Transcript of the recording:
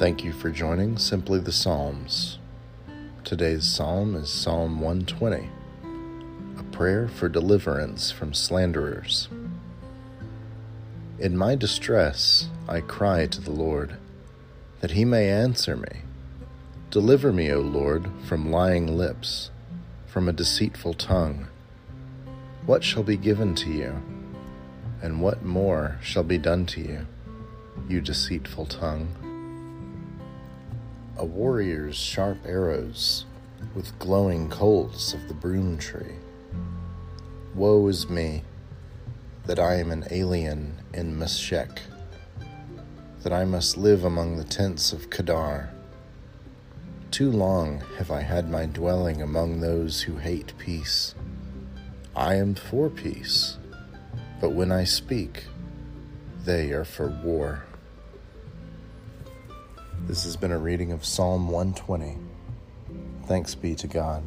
Thank you for joining Simply the Psalms. Today's psalm is Psalm 120, a prayer for deliverance from slanderers. In my distress, I cry to the Lord, that he may answer me. Deliver me, O Lord, from lying lips, from a deceitful tongue. What shall be given to you? And what more shall be done to you, you deceitful tongue? A warrior's sharp arrows with glowing coals of the broom tree. Woe is me, that I am an alien in Meshech, that I must live among the tents of Kedar. Too long have I had my dwelling among those who hate peace. I am for peace, but when I speak, they are for war. This has been a reading of Psalm 120. Thanks be to God.